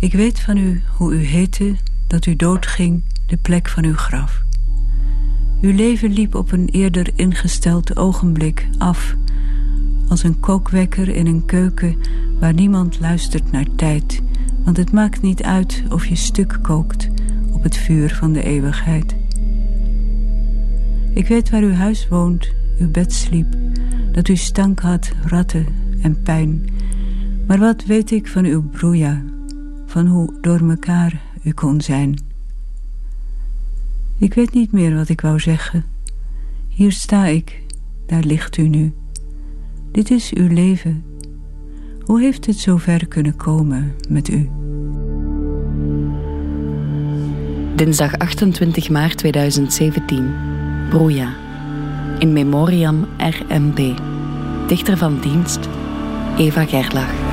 Ik weet van u hoe u heette, dat u doodging, de plek van uw graf. Uw leven liep op een eerder ingesteld ogenblik af... als een kookwekker in een keuken waar niemand luistert naar tijd... want het maakt niet uit of je stuk kookt op het vuur van de eeuwigheid. Ik weet waar uw huis woont, uw bed sliep... dat u stank had, ratten en pijn. Maar wat weet ik van uw broeia, van hoe door mekaar u kon zijn... Ik weet niet meer wat ik wou zeggen. Hier sta ik, daar ligt u nu. Dit is uw leven. Hoe heeft het zo ver kunnen komen met u? Dinsdag 28 maart 2017. Broeia. In memoriam RMB. Dichter van dienst Eva Gerlach.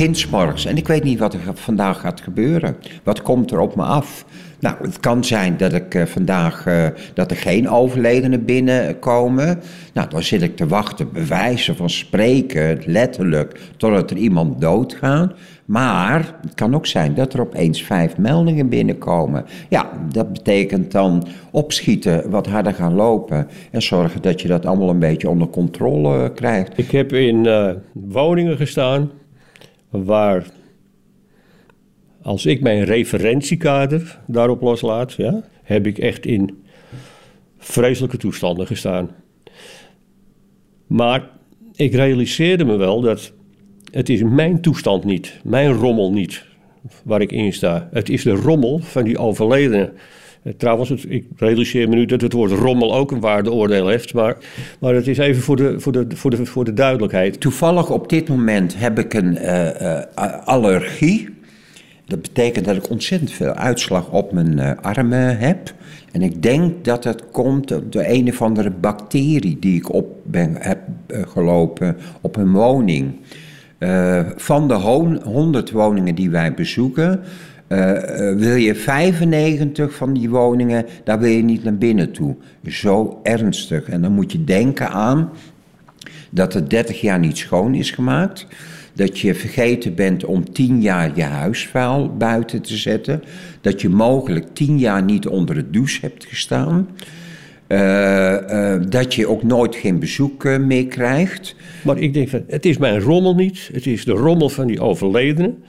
S'morgens en ik weet niet wat er vandaag gaat gebeuren. Wat komt er op me af? Nou, het kan zijn dat ik uh, vandaag uh, dat er geen overledenen binnenkomen. Nou, dan zit ik te wachten, bewijzen van spreken, letterlijk, totdat er iemand doodgaat. Maar het kan ook zijn dat er opeens vijf meldingen binnenkomen. Ja, dat betekent dan opschieten, wat harder gaan lopen en zorgen dat je dat allemaal een beetje onder controle krijgt. Ik heb in woningen gestaan waar als ik mijn referentiekader daarop loslaat, ja, heb ik echt in vreselijke toestanden gestaan. Maar ik realiseerde me wel dat het is mijn toestand niet, mijn rommel niet, waar ik in sta. Het is de rommel van die overledenen. Trouwens, het, ik realiseer me nu dat het woord rommel ook een waardeoordeel heeft, maar, maar is even voor de, voor, de, voor, de, voor de duidelijkheid. Toevallig op dit moment heb ik een uh, uh, allergie. Dat betekent dat ik ontzettend veel uitslag op mijn armen heb. En ik denk dat het komt door een of andere bacterie die ik op ben, heb gelopen op een woning. van de 100 woningen die wij bezoeken, uh, wil je 95 van die woningen, daar wil je niet naar binnen toe. Zo ernstig. En dan moet je denken aan dat er 30 jaar niet schoon is gemaakt. Dat je vergeten bent om 10 jaar je huisvuil buiten te zetten. Dat je mogelijk 10 jaar niet onder de douche hebt gestaan. Uh, dat je ook nooit geen bezoek meer krijgt. Maar ik denk van, het is mijn rommel niet. Het is de rommel van die overledenen.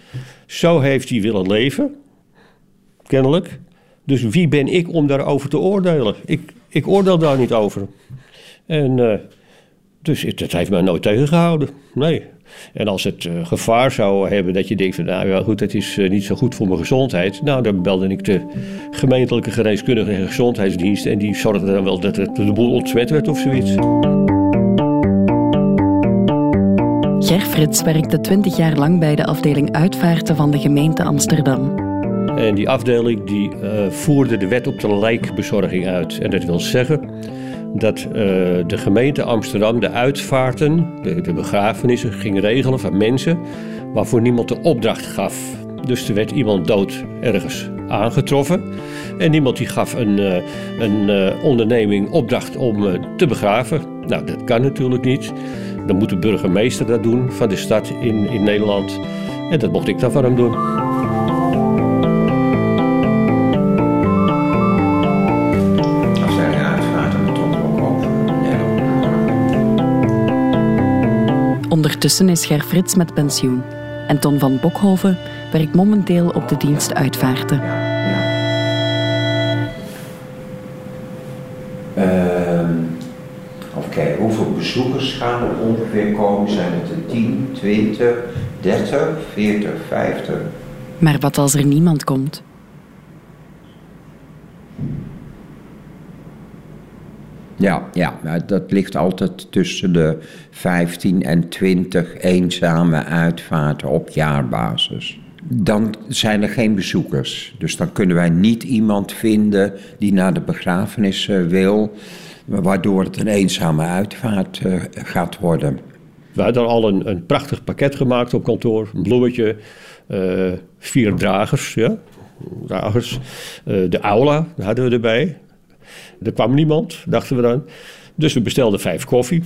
Zo heeft hij willen leven. Kennelijk. Dus wie ben ik om daarover te oordelen? Ik, ik oordeel daar niet over. En dus het, heeft mij nooit tegengehouden. Nee. En als het uh, gevaar zou hebben dat je denkt van nou ja goed, het is uh, niet zo goed voor mijn gezondheid. Nou, dan belde ik de gemeentelijke geneeskundige en gezondheidsdienst. En die zorgde dan wel dat het de boel ontsmet werd of zoiets. Ger Frits werkte 20 jaar lang bij de afdeling uitvaarten van de gemeente Amsterdam. En die afdeling die uh, voerde de wet op de lijkbezorging uit. En dat wil zeggen dat uh, de gemeente Amsterdam de uitvaarten, de, begrafenissen, ging regelen van mensen waarvoor niemand de opdracht gaf. Dus er werd iemand dood ergens aangetroffen en niemand die gaf een, uh, een onderneming opdracht om te begraven. Nou, dat kan natuurlijk niet. Dan moet de burgemeester dat doen van de stad in, in Nederland. En dat mocht ik dan van hem doen. Ondertussen is Ger Frits met pensioen. En Ton van Bokhoven werkt momenteel op de dienst uitvaarten. Ja, ja. Uh, Oké, okay. hoeveel bezoekers gaan er ongeveer komen? Zijn het er 10, 20, 30, 40, 50? Maar wat als er niemand komt? Ja, ja, dat ligt altijd tussen de 15 en 20 eenzame uitvaarten op jaarbasis. dan zijn er geen bezoekers. Dus dan kunnen wij niet iemand vinden die naar de begrafenis eh, wil, waardoor het een eenzame uitvaart eh, gaat worden. We hadden al een, een prachtig pakket gemaakt op kantoor. Een bloemetje, eh, vier dragers, ja, dragers. de aula hadden we erbij. Er kwam niemand, dachten we dan. Dus we bestelden vijf koffie.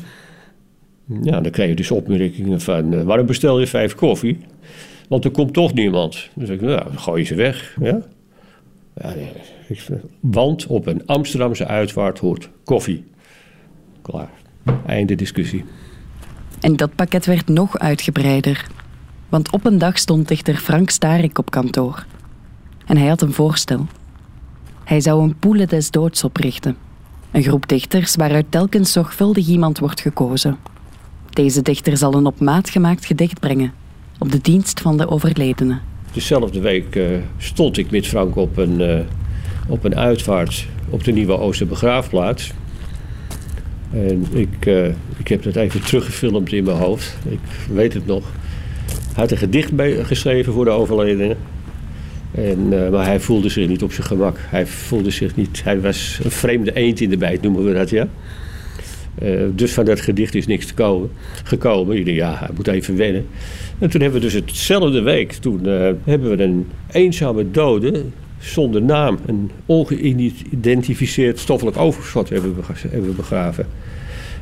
Ja, dan kreeg je dus opmerkingen van... waarom bestel je vijf koffie? Want er komt toch niemand. Dus ik, nou, dan gooi je ze weg. Ja? Ja, want op een Amsterdamse uitvaart hoort koffie. Klaar. Einde discussie. En dat pakket werd nog uitgebreider. Want op een dag stond dichter Frank Starik op kantoor. En hij had een voorstel. Hij zou een Poele des Doods oprichten. Een groep dichters waaruit telkens zorgvuldig iemand wordt gekozen. Deze dichter zal een op maat gemaakt gedicht brengen op de dienst van de overledene. Dezelfde week uh, stond ik met Frank op een, uh, op een uitvaart op de Nieuwe Oosterbegraafplaats. En ik, uh, ik heb dat even teruggefilmd in mijn hoofd. Ik weet het nog. Hij had een gedicht geschreven voor de overledene. En, maar hij voelde zich niet op zijn gemak. Hij voelde zich niet. Hij was een vreemde eend in de bijt, noemen we dat, ja. Uh, dus van dat gedicht is niks gekomen. Ik ja, hij moet even wennen. En toen hebben we dus hetzelfde week, toen hebben we een eenzame dode zonder naam, een ongeïdentificeerd stoffelijk overschot hebben we, hebben we begraven.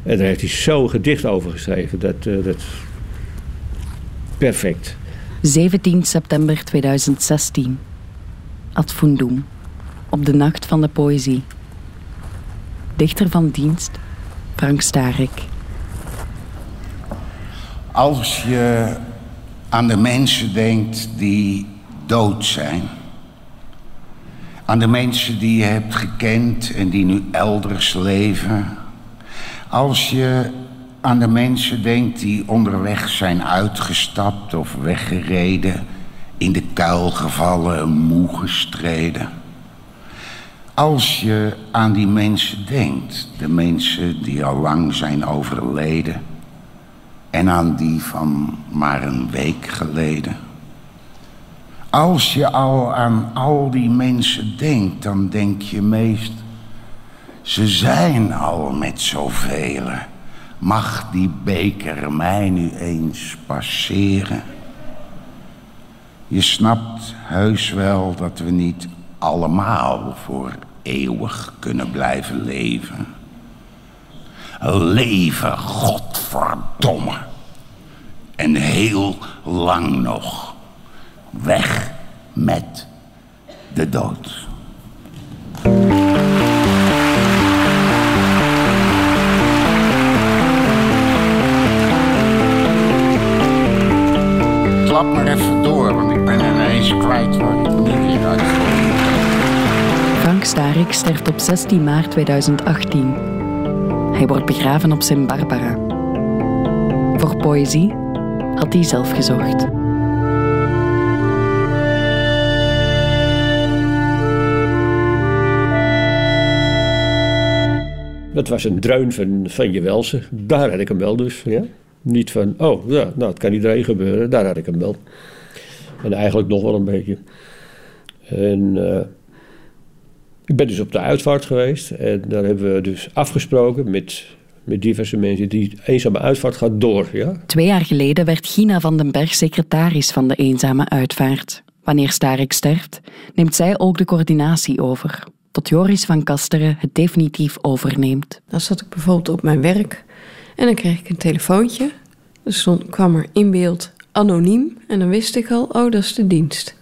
En daar heeft hij zo'n gedicht over geschreven. Dat, uh, dat... Perfect. 17 september 2016. Ad Fundum. Op de nacht van de poëzie. Dichter van dienst, Frank Starik. Als je aan de mensen denkt die dood zijn. Aan de mensen die je hebt gekend en die nu elders leven. Als je aan de mensen denkt die onderweg zijn uitgestapt of weggereden, in de kuil gevallen, moe gestreden. Als je aan die mensen denkt, de mensen die al lang zijn overleden en aan die van maar een week geleden. Als je al aan al die mensen denkt, dan denk je meest, ze zijn al met zoveel. Mag die beker mij nu eens passeren? Je snapt heus wel dat we niet allemaal voor eeuwig kunnen blijven leven. Leven, godverdomme. En heel lang nog. Weg met de dood. Klap maar even door, want ik ben ineens kwijt waar ik nu weer uit. Frank Starik sterft op 16 maart 2018 hij wordt begraven op zijn Barbara. Voor poëzie had hij zelf gezocht. Dat was een dreun van, van je welze. Daar had ik hem wel dus. Ja? Niet van, oh ja, nou het kan iedereen gebeuren. Daar had ik hem wel. En eigenlijk nog wel een beetje. En uh, ik ben dus op de uitvaart geweest en daar hebben we dus afgesproken met, met diverse mensen. Die eenzame uitvaart gaat door. Ja? Twee jaar geleden werd Gina van den Berg secretaris van de eenzame uitvaart. Wanneer Starik sterft, neemt zij ook de coördinatie over. Tot Joris van Kasteren het definitief overneemt. Dan zat ik bijvoorbeeld op mijn werk en dan kreeg ik een telefoontje. Er stond, kwam er in beeld anoniem en dan wist ik al, oh dat is de dienst.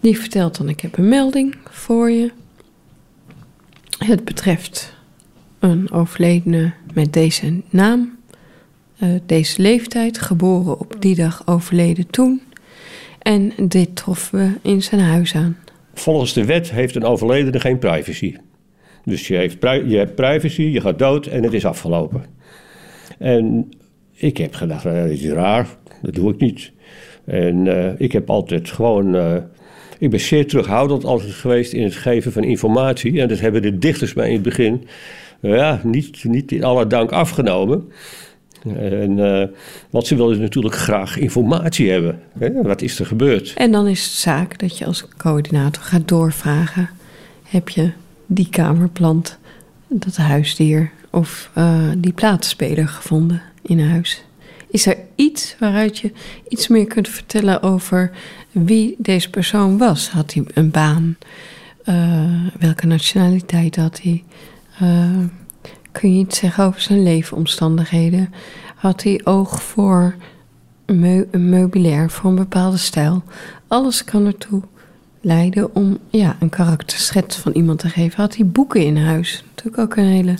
Die vertelt dan: Ik heb een melding voor je. Het betreft een overledene met deze naam, uh, deze leeftijd, geboren op die dag, overleden toen. En dit troffen we in zijn huis aan. Volgens de wet heeft een overledene geen privacy. Dus je, je hebt privacy, je gaat dood en het is afgelopen. En ik heb gedacht, nou, dat is raar, dat doe ik niet. En uh, ik heb altijd gewoon uh, ik ben zeer terughoudend altijd geweest in het geven van informatie. En dat hebben de dichters mij in het begin ja, niet, niet in alle dank afgenomen. En, uh, want ze wilden natuurlijk graag informatie hebben. Hè? Wat is er gebeurd? En dan is het zaak dat je als coördinator gaat doorvragen. Heb je die kamerplant, dat huisdier of uh, die plaatspeler gevonden in huis? Is er iets waaruit je iets meer kunt vertellen over wie deze persoon was? Had hij een baan? Welke nationaliteit had hij? Kun je iets zeggen over zijn leefomstandigheden? Had hij oog voor een meubilair, voor een bepaalde stijl? Alles kan ertoe leiden om ja, een karakterschets van iemand te geven. Had hij boeken in huis? Natuurlijk ook een hele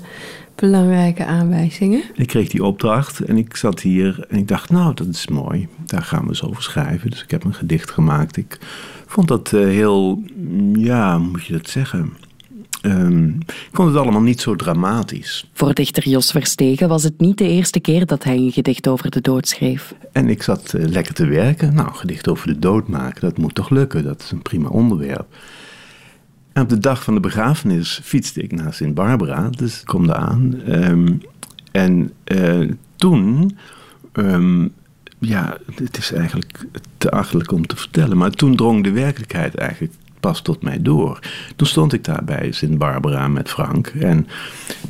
belangrijke aanwijzingen. Ik kreeg die opdracht en ik zat hier en ik dacht, nou, dat is mooi. Daar gaan we eens over schrijven. Dus ik heb een gedicht gemaakt. Ik vond dat uh, heel, ja, hoe moet je dat zeggen? Um, ik vond het allemaal niet zo dramatisch. Voor dichter Jos Verstegen was het niet de eerste keer dat hij een gedicht over de dood schreef. En ik zat uh, lekker te werken. Nou, gedicht over de dood maken, dat moet toch lukken? Dat is een prima onderwerp. En op de dag van de begrafenis fietste ik naar Sint-Barbara, dus ik kom daar aan. Um, en uh, toen, um, ja, het is eigenlijk te achterlijk om te vertellen, maar toen drong de werkelijkheid eigenlijk pas tot mij door. Toen stond ik daar bij Sint-Barbara met Frank en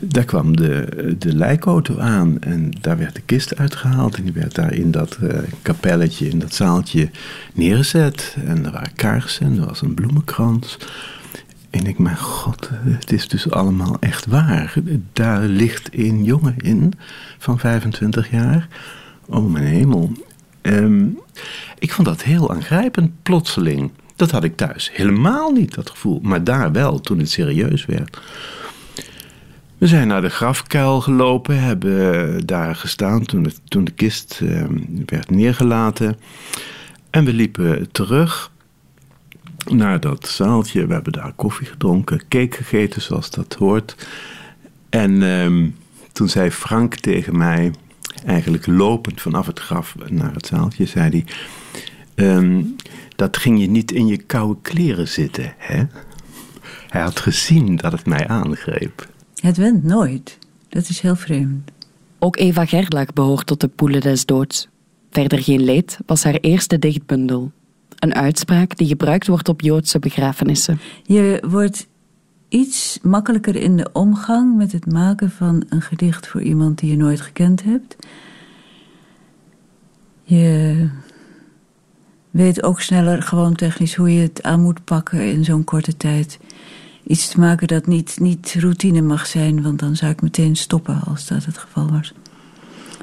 daar kwam de, de lijkauto aan en daar werd de kist uitgehaald en die werd daar in dat uh, kapelletje, in dat zaaltje neergezet. En er waren kaarsen en er was een bloemenkrans. En ik, mijn god, het is dus allemaal echt waar. Daar ligt een jongen in van 25 jaar. Oh mijn hemel. Um, ik vond dat heel aangrijpend, plotseling. Dat had ik thuis helemaal niet, dat gevoel. Maar daar wel, toen het serieus werd. We zijn naar de grafkuil gelopen, hebben daar gestaan toen, toen de kist uh, werd neergelaten. En we liepen terug naar dat zaaltje. We hebben daar koffie gedronken, cake gegeten zoals dat hoort. En uh, toen zei Frank tegen mij, eigenlijk lopend vanaf het graf naar het zaaltje, zei hij... Um, dat ging je niet in je koude kleren zitten, hè? Hij had gezien dat het mij aangreep. Het went nooit. Dat is heel vreemd. Ook Eva Gerlach behoort tot de poelen des doods. Verder geen leed was haar eerste dichtbundel. Een uitspraak die gebruikt wordt op Joodse begrafenissen. Je wordt iets makkelijker in de omgang met het maken van een gedicht voor iemand die je nooit gekend hebt. Je weet ook sneller gewoon technisch hoe je het aan moet pakken in zo'n korte tijd. Iets te maken dat niet, niet routine mag zijn, want dan zou ik meteen stoppen als dat het geval was.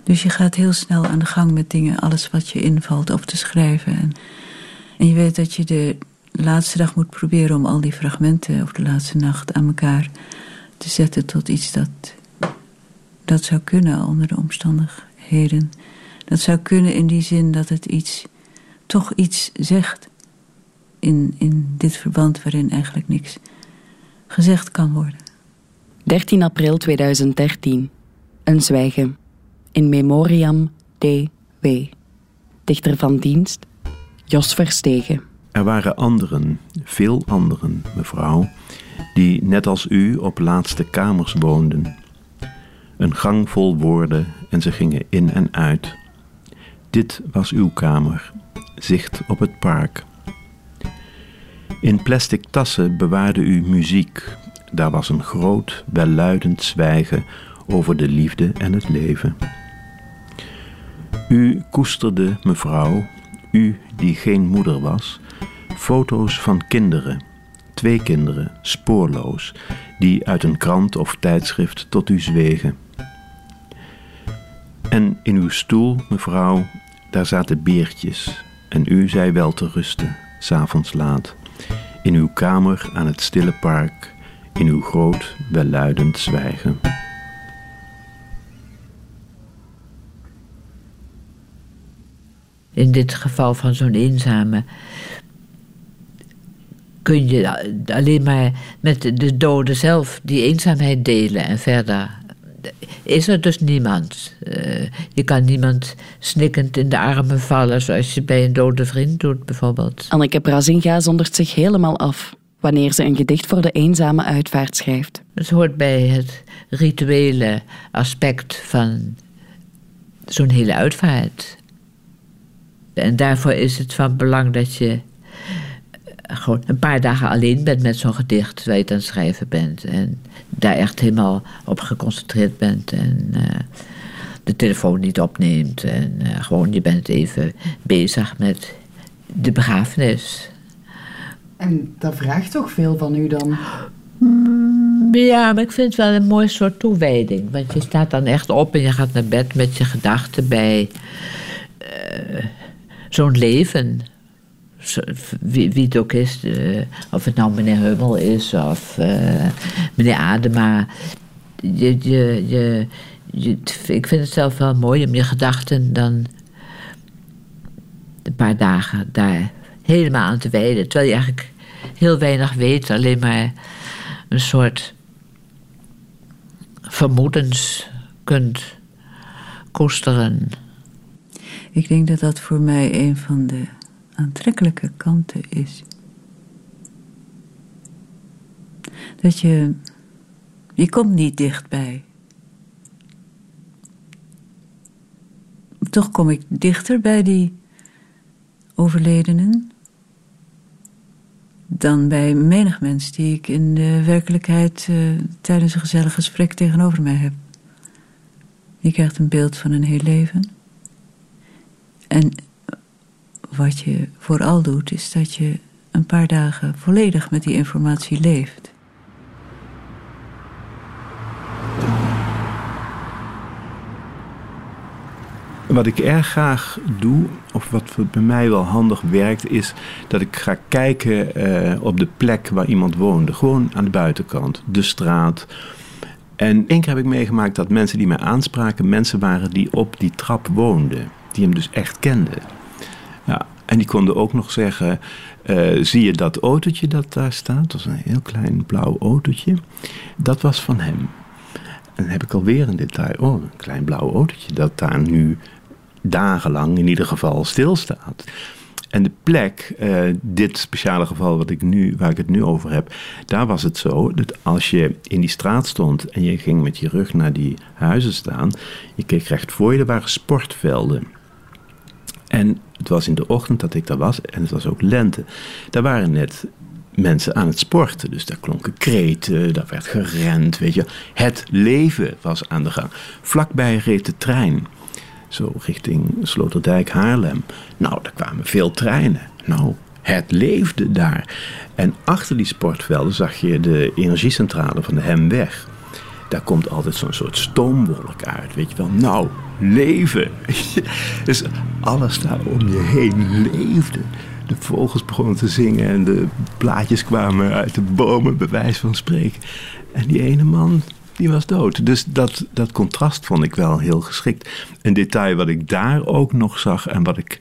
Dus je gaat heel snel aan de gang met dingen, alles wat je invalt, op te schrijven. En, en je weet dat je de laatste dag moet proberen om al die fragmenten, of de laatste nacht, aan elkaar te zetten tot iets dat, dat zou kunnen onder de omstandigheden. Dat zou kunnen in die zin dat het iets toch iets zegt in, in dit verband waarin eigenlijk niks gezegd kan worden. 13 april 2013. Een zwijgen. In memoriam D.W. Dichter van dienst Jos Verstegen. Er waren anderen, veel anderen, mevrouw, die net als u op laatste kamers woonden. Een gang vol woorden en ze gingen in en uit. Dit was uw kamer, zicht op het park. In plastic tassen bewaarde u muziek. Daar was een groot, welluidend zwijgen over de liefde en het leven. U koesterde, mevrouw, u die geen moeder was, foto's van kinderen, twee kinderen, spoorloos, die uit een krant of tijdschrift tot u zwegen. En in uw stoel, mevrouw, daar zaten beertjes, en u zei wel te rusten, s'avonds laat, in uw kamer aan het stille park, in uw groot, welluidend zwijgen. In dit geval van zo'n eenzame kun je alleen maar met de doden zelf die eenzaamheid delen en verder is er dus niemand. Uh, je kan niemand snikkend in de armen vallen zoals je bij een dode vriend doet bijvoorbeeld. Anneke Brazinga zondert zich helemaal af wanneer ze een gedicht voor de eenzame uitvaart schrijft. Het hoort bij het rituele aspect van zo'n hele uitvaart. En daarvoor is het van belang dat je gewoon een paar dagen alleen bent met zo'n gedicht terwijl je het aan het schrijven bent. En daar echt helemaal op geconcentreerd bent. En uh, de telefoon niet opneemt. En uh, gewoon je bent even bezig met de begrafenis. En dat vraagt toch veel van u dan? Mm, ja, maar ik vind het wel een mooi soort toewijding. Want je staat dan echt op en je gaat naar bed met je gedachten bij uh, zo'n leven wie, wie, het ook is, uh, of het nou meneer Hummel is of uh, meneer Adema. Ik vind het zelf wel mooi om je gedachten dan een paar dagen daar helemaal aan te wijden. Terwijl je eigenlijk heel weinig weet, alleen maar een soort vermoedens kunt koesteren. Ik denk dat dat voor mij een van de aantrekkelijke kanten is. Dat je, je komt niet dichtbij. Toch kom ik dichter bij die overledenen dan bij menig mens die ik in de werkelijkheid uh, tijdens een gezellig gesprek tegenover mij heb. Je krijgt een beeld van een heel leven. En wat je vooral doet, is dat je een paar dagen volledig met die informatie leeft. Wat ik erg graag doe, of wat bij mij wel handig werkt, is dat ik ga kijken uh, op de plek waar iemand woonde. Gewoon aan de buitenkant, de straat. En één keer heb ik meegemaakt dat mensen die mij aanspraken, mensen waren die op die trap woonden. Die hem dus echt kenden. Ja, en die konden ook nog zeggen: uh, Zie je dat autootje dat daar staat? Dat was een heel klein blauw autootje. Dat was van hem. En dan heb ik alweer een detail. Oh, een klein blauw autootje dat daar nu dagenlang in ieder geval stilstaat. En de plek, uh, dit speciale geval wat ik nu, waar ik het nu over heb, daar was het zo dat als je in die straat stond en je ging met je rug naar die huizen staan, je keek recht voor je, er waren sportvelden. En het was in de ochtend dat ik daar was en het was ook lente. Daar waren net mensen aan het sporten. Dus daar klonken kreten, daar werd gerend, weet je. Het leven was aan de gang. Vlakbij reed de trein, zo richting Sloterdijk, Haarlem. Nou, daar kwamen veel treinen. Nou, het leefde daar. En achter die sportvelden zag je de energiecentrale van de Hemweg. Daar komt altijd zo'n soort stoomwolk uit, weet je wel. Nou, leven. dus alles daar om je heen leefde. De vogels begonnen te zingen en de blaadjes kwamen uit de bomen, bij wijze van spreken. En die ene man, die was dood. Dus dat, dat contrast vond ik wel heel geschikt. Een detail wat ik daar ook nog zag en wat ik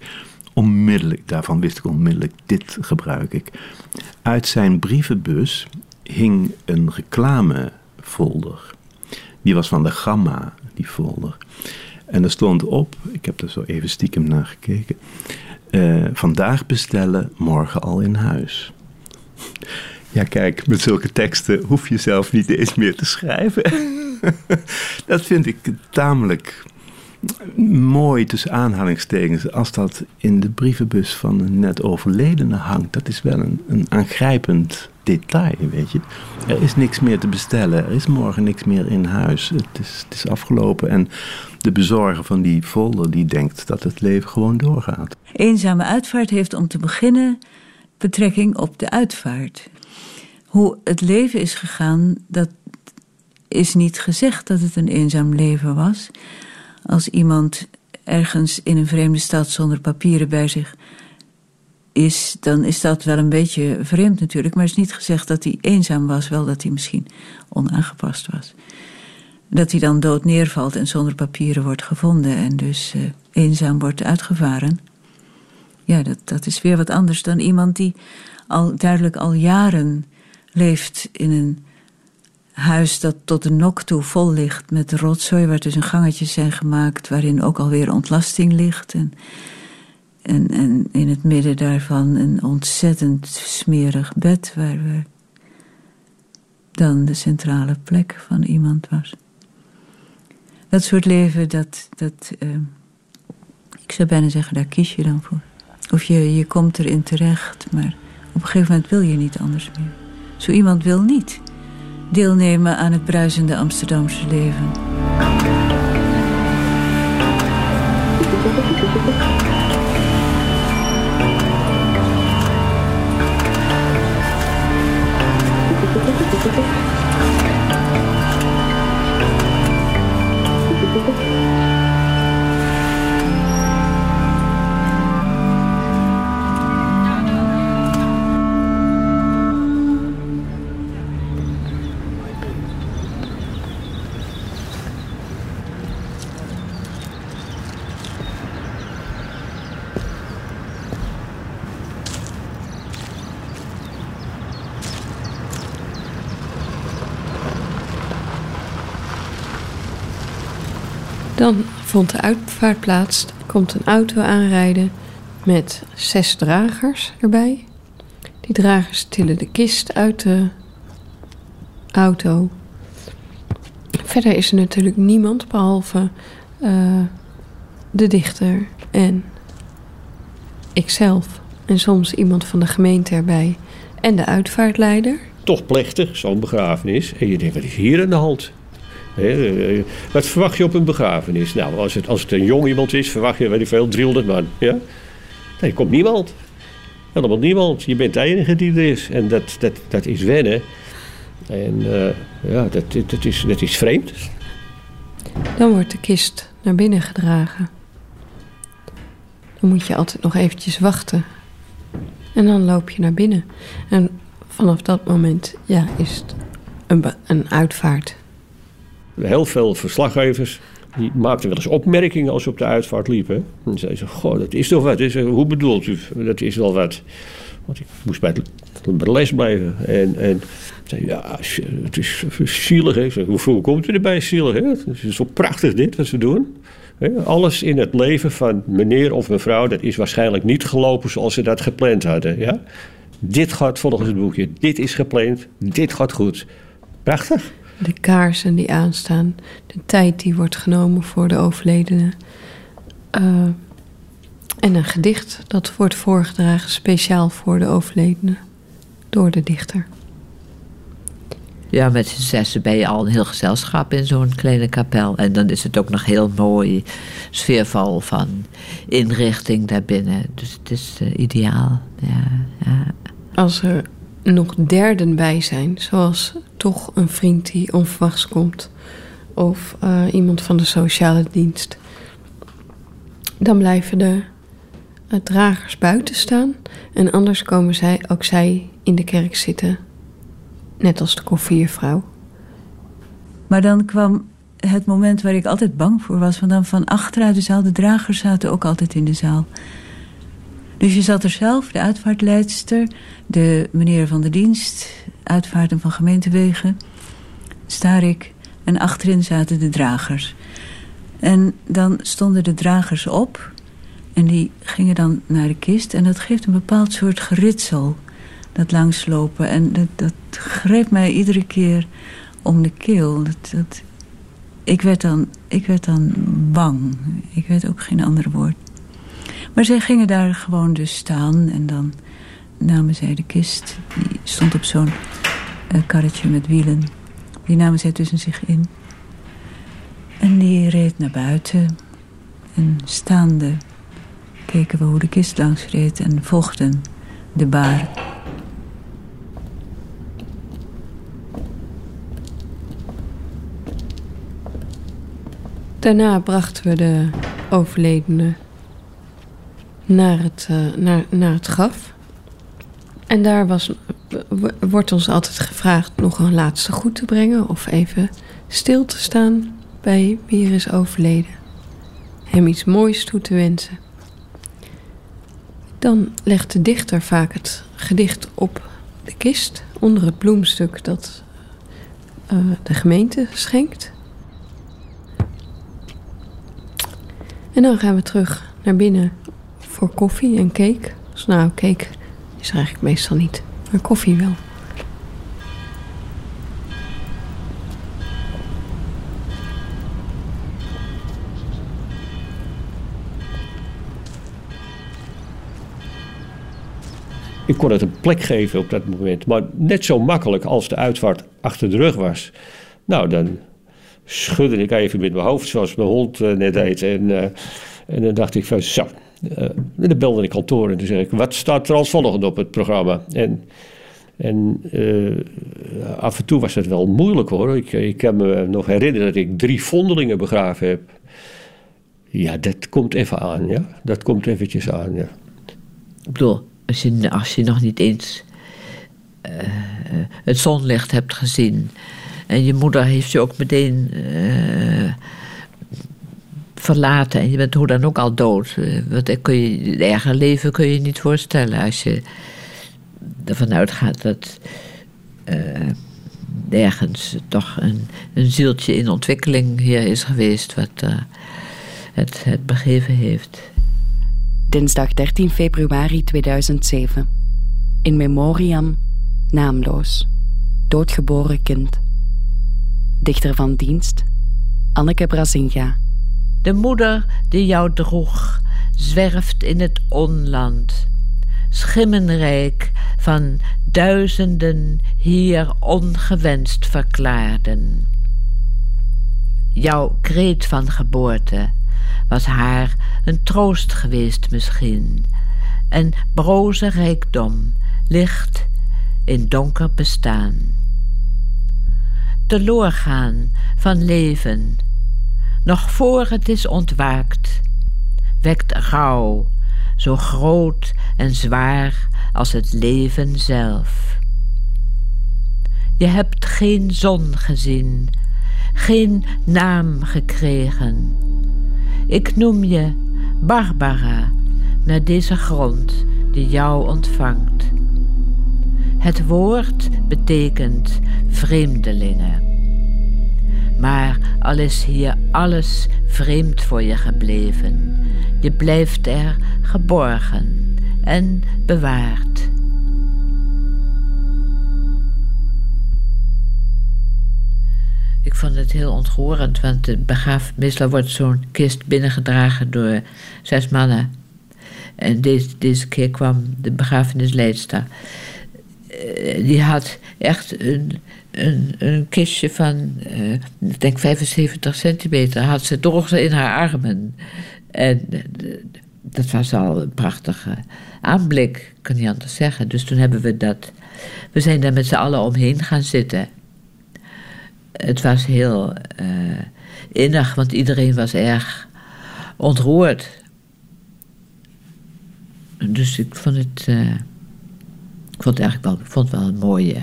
onmiddellijk, daarvan wist ik onmiddellijk, dit gebruik ik. Uit zijn brievenbus hing een reclamefolder. Die was van de Gamma, die folder. En er stond op, ik heb er zo even stiekem naar gekeken. Uh, vandaag bestellen, morgen al in huis. Ja, kijk, met zulke teksten hoef je zelf niet eens meer te schrijven. dat vind ik tamelijk mooi tussen aanhalingstekens. Als dat in de brievenbus van een net overledene hangt, dat is wel een, een aangrijpend detail, weet je. Er is niks meer te bestellen. Er is morgen niks meer in huis. Het is, het is afgelopen. En de bezorger van die folder die denkt dat het leven gewoon doorgaat. Eenzame uitvaart heeft om te beginnen betrekking op de uitvaart. Hoe het leven is gegaan, dat is niet gezegd dat het een eenzaam leven was. Als iemand ergens in een vreemde stad zonder papieren bij zich is, dan is dat wel een beetje vreemd natuurlijk. Maar is niet gezegd dat hij eenzaam was, wel dat hij misschien onaangepast was. Dat hij dan dood neervalt en zonder papieren wordt gevonden en dus uh, eenzaam wordt uitgevaren. Ja, dat, dat is weer wat anders dan iemand die al duidelijk al jaren leeft in een huis dat tot de nok toe vol ligt met rotzooi, waar dus een gangetjes zijn gemaakt waarin ook alweer ontlasting ligt. En, en, in het midden daarvan een ontzettend smerig bed waar we dan de centrale plek van iemand was. Dat soort leven, dat, dat, uh, Ik zou bijna zeggen, daar kies je dan voor. Of je, je komt erin terecht, maar op een gegeven moment wil je niet anders meer. Zo iemand wil niet deelnemen aan het bruisende Amsterdamse leven. Dan vond de uitvaart plaats. Komt een auto aanrijden met zes dragers erbij. Die dragers tillen de kist uit de auto. Verder is er natuurlijk niemand behalve uh, de dichter en ikzelf. En soms iemand van de gemeente erbij. En de uitvaartleider. Toch plechtig, zo'n begrafenis. En je denkt, wat is hier aan de hand? He, wat verwacht je op een begrafenis? Nou, als het, als het een jong iemand is, verwacht je, weet ik veel, 300 man. Ja? Nee, er komt niemand. Helemaal niemand. Je bent de enige die er is. En dat, dat, dat is wennen. En uh, ja, dat, dat, is, dat is vreemd. Dan wordt de kist naar binnen gedragen. Dan moet je altijd nog eventjes wachten. En dan loop je naar binnen. En vanaf dat moment ja, is het een, een uitvaart. Heel veel verslaggevers die maakten wel eens opmerkingen als ze op de uitvaart liepen. En zeiden ze, goh, dat is toch wat. Is, hoe bedoelt u? Dat is wel wat. Want ik moest bij de, les blijven. En, en zei, ja, het is zielig. Hoe komt u erbij zielig? Hè? Het is zo prachtig dit, wat ze doen. Alles in het leven van meneer of mevrouw, dat is waarschijnlijk niet gelopen zoals ze dat gepland hadden. Ja? Dit gaat volgens het boekje. Dit is gepland. Dit gaat goed. Prachtig de kaarsen die aanstaan, de tijd die wordt genomen voor de overledene. Uh, en een gedicht dat wordt voorgedragen speciaal voor de overledene door de dichter. Ja, met z'n zessen ben je al een heel gezelschap in zo'n kleine kapel. En dan is het ook nog heel mooi sfeerval van inrichting daarbinnen. Dus het is uh, ideaal. Ja, ja. Als er nog derden bij zijn, zoals toch een vriend die onverwachts komt of uh, iemand van de sociale dienst, dan blijven de uh, dragers buiten staan en anders komen zij, ook zij in de kerk zitten, net als de koffiervrouw. Maar dan kwam het moment waar ik altijd bang voor was, want dan van achteruit de zaal, de dragers zaten ook altijd in de zaal. Dus je zat er zelf, de uitvaartleidster, de meneer van de dienst, uitvaarten van gemeentewegen, Starik en achterin zaten de dragers. En dan stonden de dragers op en die gingen dan naar de kist en dat geeft een bepaald soort geritsel, dat langslopen. En dat, dat greep mij iedere keer om de keel. Dat, dat, ik, werd dan, ik werd dan bang. Ik weet ook geen ander woord. Maar zij gingen daar gewoon dus staan en dan namen zij de kist. Die stond op zo'n uh, karretje met wielen. Die namen zij tussen zich in. En die reed naar buiten. En staande keken we hoe de kist langs reed en volgden de baar. Daarna brachten we de overledene naar het, uh, naar, naar het graf. En daar was, wordt ons altijd gevraagd nog een laatste goed te brengen of even stil te staan bij wie er is overleden. Hem iets moois toe te wensen. Dan legt de dichter vaak het gedicht op de kist onder het bloemstuk dat uh, de gemeente schenkt. En dan gaan we terug naar binnen voor koffie en cake. Dus nou, cake is eigenlijk meestal niet. Maar koffie wel. Ik kon het een plek geven op dat moment. Maar net zo makkelijk als de uitvaart achter de rug was. Nou, dan schudde ik even met mijn hoofd, zoals mijn hond eh, net deed. En, eh, en dan dacht ik van zo, uh, dan belde ik kantoor en toen zei ik, wat staat er als volgende op het programma? En, en af en toe was het wel moeilijk hoor. Ik, ik kan me nog herinneren dat ik drie vondelingen begraven heb. Ja, dat komt even aan, ja. Dat komt eventjes aan, ja. Ik bedoel, als je, als je nog niet eens uh, het zonlicht hebt gezien. En je moeder heeft je ook meteen verlaten. En je bent hoe dan ook al dood. Want kun je, het erger leven kun je je niet voorstellen. Als je ervan uitgaat dat ergens toch een, een zieltje in ontwikkeling hier is geweest. Wat het, het begeven heeft. Dinsdag 13 februari 2007. In memoriam, naamloos. Doodgeboren kind. Dichter van dienst, Anneke Brazinga. De moeder die jou droeg, zwerft in het onland. Schimmenrijk van duizenden hier ongewenst verklaarden. Jouw kreet van geboorte was haar een troost geweest misschien. En broze rijkdom, licht in donker bestaan. Teloorgaan van leven, nog voor het is ontwaakt, wekt rouw, zo groot en zwaar als het leven zelf. Je hebt geen zon gezien, geen naam gekregen ik noem je Barbara naar deze grond die jou ontvangt. Het woord betekent vreemdelingen. Maar al is hier alles vreemd voor je gebleven, je blijft er geborgen en bewaard. Ik vond het heel ontroerend, want de begraaf, meestal wordt zo'n kist binnengedragen door zes mannen. En deze, deze keer kwam de begrafenisleidster. Uh, die had echt een, een, kistje van, uh, ik denk 75 centimeter, had ze droeg in haar armen. En uh, dat was al een prachtige aanblik, kan niet anders zeggen. Dus toen hebben we dat, we zijn daar met z'n allen omheen gaan zitten het was heel innig, want iedereen was erg ontroerd. Dus ik vond het, ik vond het eigenlijk wel, vond wel een mooie,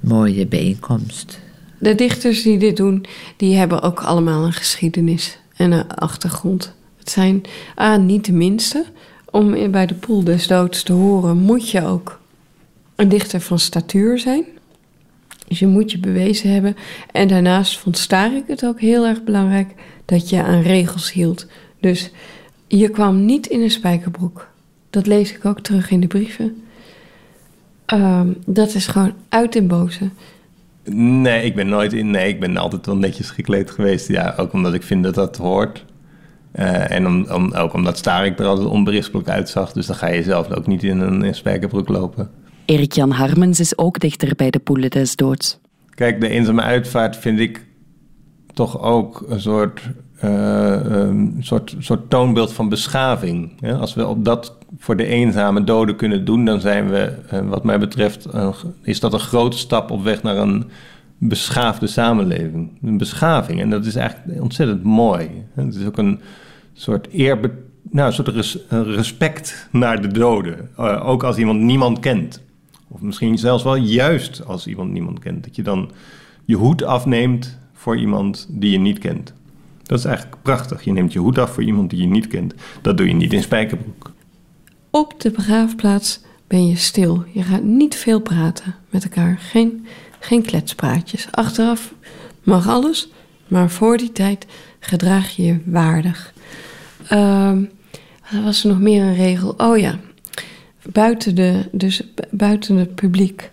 mooie bijeenkomst. De dichters die dit doen, die hebben ook allemaal een geschiedenis en een achtergrond. Het zijn ah, niet de minste. Om bij de poel des doods te horen, moet je ook een dichter van statuur zijn. Dus je moet je bewezen hebben. En daarnaast vond Starik het ook heel erg belangrijk dat je aan regels hield. Dus je kwam niet in een spijkerbroek. Dat lees ik ook terug in de brieven. Um, dat is gewoon uit den boze. Nee, ik ben nooit in. Nee, ik ben altijd wel netjes gekleed geweest. Ja, ook omdat ik vind dat dat hoort. Uh, en om, om, ook omdat Starik er altijd onberispelijk uitzag. Dus dan ga je zelf ook niet in een, in spijkerbroek lopen. Erik-Jan Harmens is ook dichter bij de Poelen des Doods. Kijk, de eenzame uitvaart vind ik toch ook een soort, uh, um, soort, soort toonbeeld van beschaving. Ja, als we op dat voor de eenzame doden kunnen doen, dan zijn we, uh, wat mij betreft, is dat een grote stap op weg naar een beschaafde samenleving. Een beschaving. En dat is eigenlijk ontzettend mooi. Het is ook een soort eerbe nou, een soort res respect naar de doden. ook als iemand niemand kent. Of misschien zelfs wel juist als iemand niemand kent. Dat je dan je hoed afneemt voor iemand die je niet kent. Dat is eigenlijk prachtig. Je neemt je hoed af voor iemand die je niet kent. Dat doe je niet in spijkerbroek. Op de begraafplaats ben je stil. Je gaat niet veel praten met elkaar. Geen, geen kletspraatjes. Achteraf mag alles, maar voor die tijd gedraag je je waardig. Uh, was er nog meer een regel? Oh ja, buiten, de, dus buiten het publiek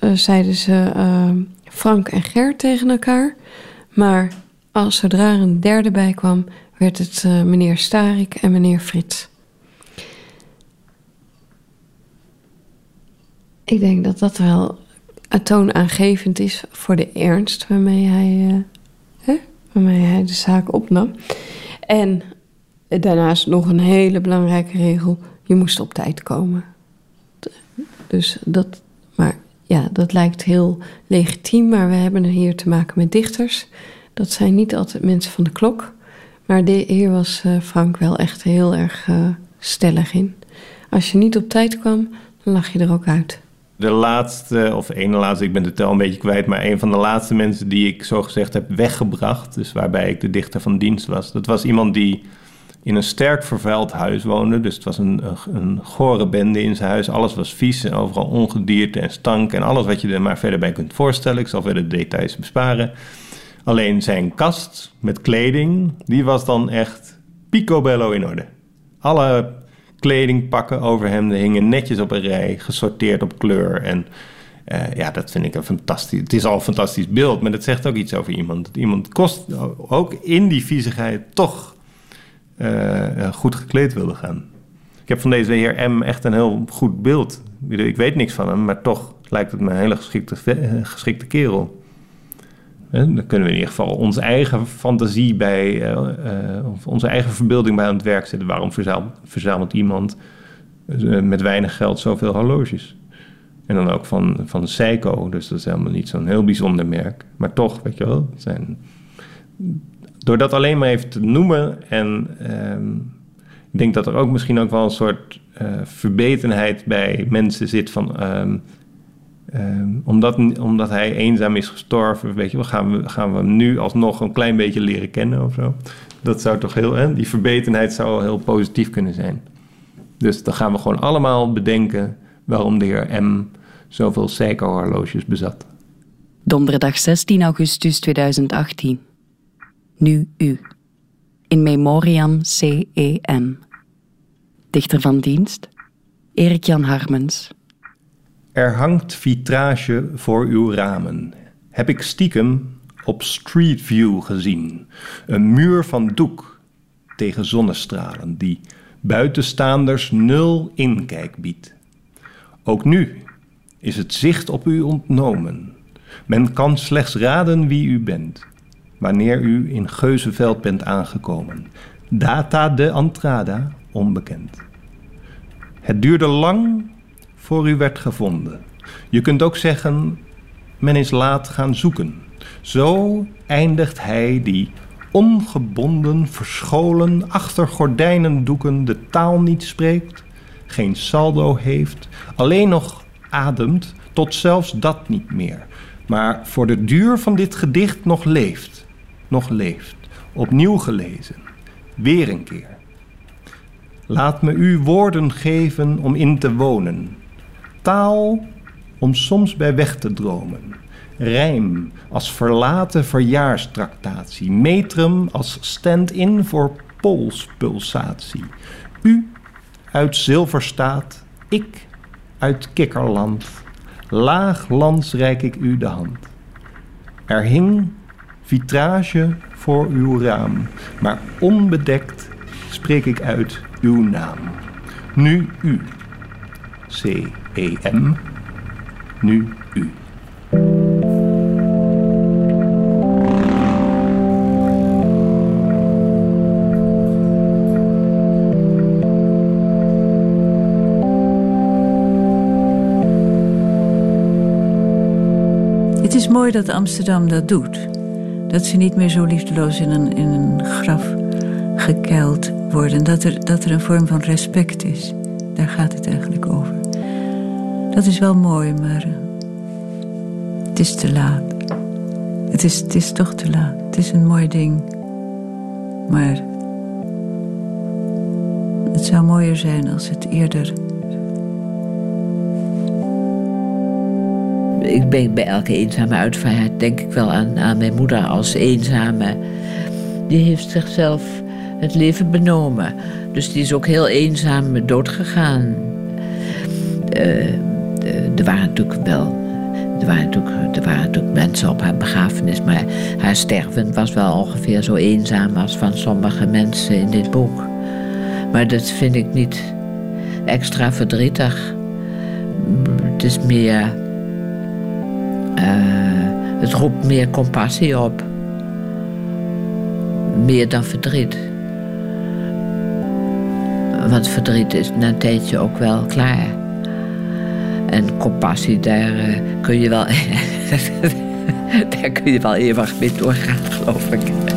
uh, zeiden ze uh, Frank en Gert tegen elkaar. Maar als zodra een derde bij kwam, werd het uh, meneer Starik en meneer Frits. Ik denk dat dat wel toonaangevend is voor de ernst waarmee hij, hè, waarmee hij de zaak opnam. En daarnaast nog een hele belangrijke regel: je moest op tijd komen. Dus dat, maar ja, dat lijkt heel legitiem, maar we hebben hier te maken met dichters. Dat zijn niet altijd mensen van de klok. Maar hier was uh, Frank wel echt heel erg uh, stellig in. Als je niet op tijd kwam, dan lag je er ook uit. De laatste, of ene laatste, ik ben de tel een beetje kwijt, maar een van de laatste mensen die ik zo gezegd heb weggebracht, dus waarbij ik de dichter van dienst was, dat was iemand die in een sterk vervuild huis woonde. Dus het was een, een gore bende in zijn huis. Alles was vies en overal ongedierte en stank en alles wat je er maar verder bij kunt voorstellen. Ik zal verder de details besparen. Alleen zijn kast met kleding, die was dan echt picobello in orde. Alle kledingpakken over hem hingen netjes op een rij, gesorteerd op kleur. En uh, ja, dat vind ik een fantastisch. Het is al een fantastisch beeld, maar dat zegt ook iets over iemand. Dat iemand kost ook in die viezigheid toch uh, goed gekleed wilde gaan. Ik heb van deze heer M echt een heel goed beeld. Ik weet niks van hem, maar toch lijkt het me een hele geschikte, geschikte kerel. Dan kunnen we in ieder geval onze eigen fantasie bij, uh, of onze eigen verbeelding bij aan het werk zetten. Waarom verzamelt, iemand met weinig geld zoveel horloges? En dan ook van, van Seiko, dus dat is helemaal niet zo'n heel bijzonder merk. Maar toch, weet je wel, zijn... Door dat alleen maar even te noemen en ehm, ik denk dat er ook misschien ook wel een soort uh, verbetenheid bij mensen zit van... Um, Um, omdat, omdat hij eenzaam is gestorven, weet je wel, gaan we, gaan we hem nu alsnog een klein beetje leren kennen of zo. Dat zou toch heel, die verbetenheid zou heel positief kunnen zijn. Dus dan gaan we gewoon allemaal bedenken waarom de heer M zoveel Seiko-horloges bezat. Donderdag 16 augustus 2018. Nu u. In memoriam CEM. Dichter van dienst, Erik-Jan Harmens. Er hangt vitrage voor uw ramen. Heb ik stiekem op Street View gezien. Een muur van doek tegen zonnestralen die buitenstaanders nul inkijk biedt. Ook nu is het zicht op u ontnomen. Men kan slechts raden wie u bent, wanneer u in Geuzenveld bent aangekomen. Data de Antrada onbekend. Het duurde lang voor u werd gevonden. Je kunt ook zeggen, men is laat gaan zoeken. Zo eindigt hij die ongebonden, verscholen, achter gordijnen doeken de taal niet spreekt, geen saldo heeft, alleen nog ademt, tot zelfs dat niet meer, maar voor de duur van dit gedicht nog leeft, nog leeft, opnieuw gelezen, weer een keer. Laat me u woorden geven om in te wonen, taal om soms bij weg te dromen. Rijm als verlaten verjaarstractatie. Metrum als stand-in voor polspulsatie. U uit Zilverstaat, ik uit Kikkerland. Laag lands reik ik u de hand. Er hing vitrage voor uw raam, maar onbedekt spreek ik uit uw naam. Nu u, C. EM, nu U. Het is mooi dat Amsterdam dat doet. Dat ze niet meer zo liefdeloos in een, in een graf gekeild worden. Dat er, dat er een vorm van respect is. Daar gaat het eigenlijk over. Dat is wel mooi, maar uh, het is te laat. Het is, het is toch te laat. Het is een mooi ding. Maar het zou mooier zijn als het eerder... Ik ben bij elke eenzame uitvaart denk ik wel aan, aan mijn moeder als eenzame. Die heeft zichzelf het leven benomen. Dus die is ook heel eenzaam doodgegaan. Uh, er waren natuurlijk wel. Er waren natuurlijk, er waren natuurlijk mensen op haar begrafenis, maar haar sterven was wel ongeveer zo eenzaam als van sommige mensen in dit boek. Maar dat vind ik niet extra verdrietig. het is meer. eh, het roept meer compassie op. Meer dan verdriet. Want verdriet is na een tijdje ook wel klaar. En compassie, daar kun je wel. daar kun je wel eeuwig mee doorgaan, geloof ik.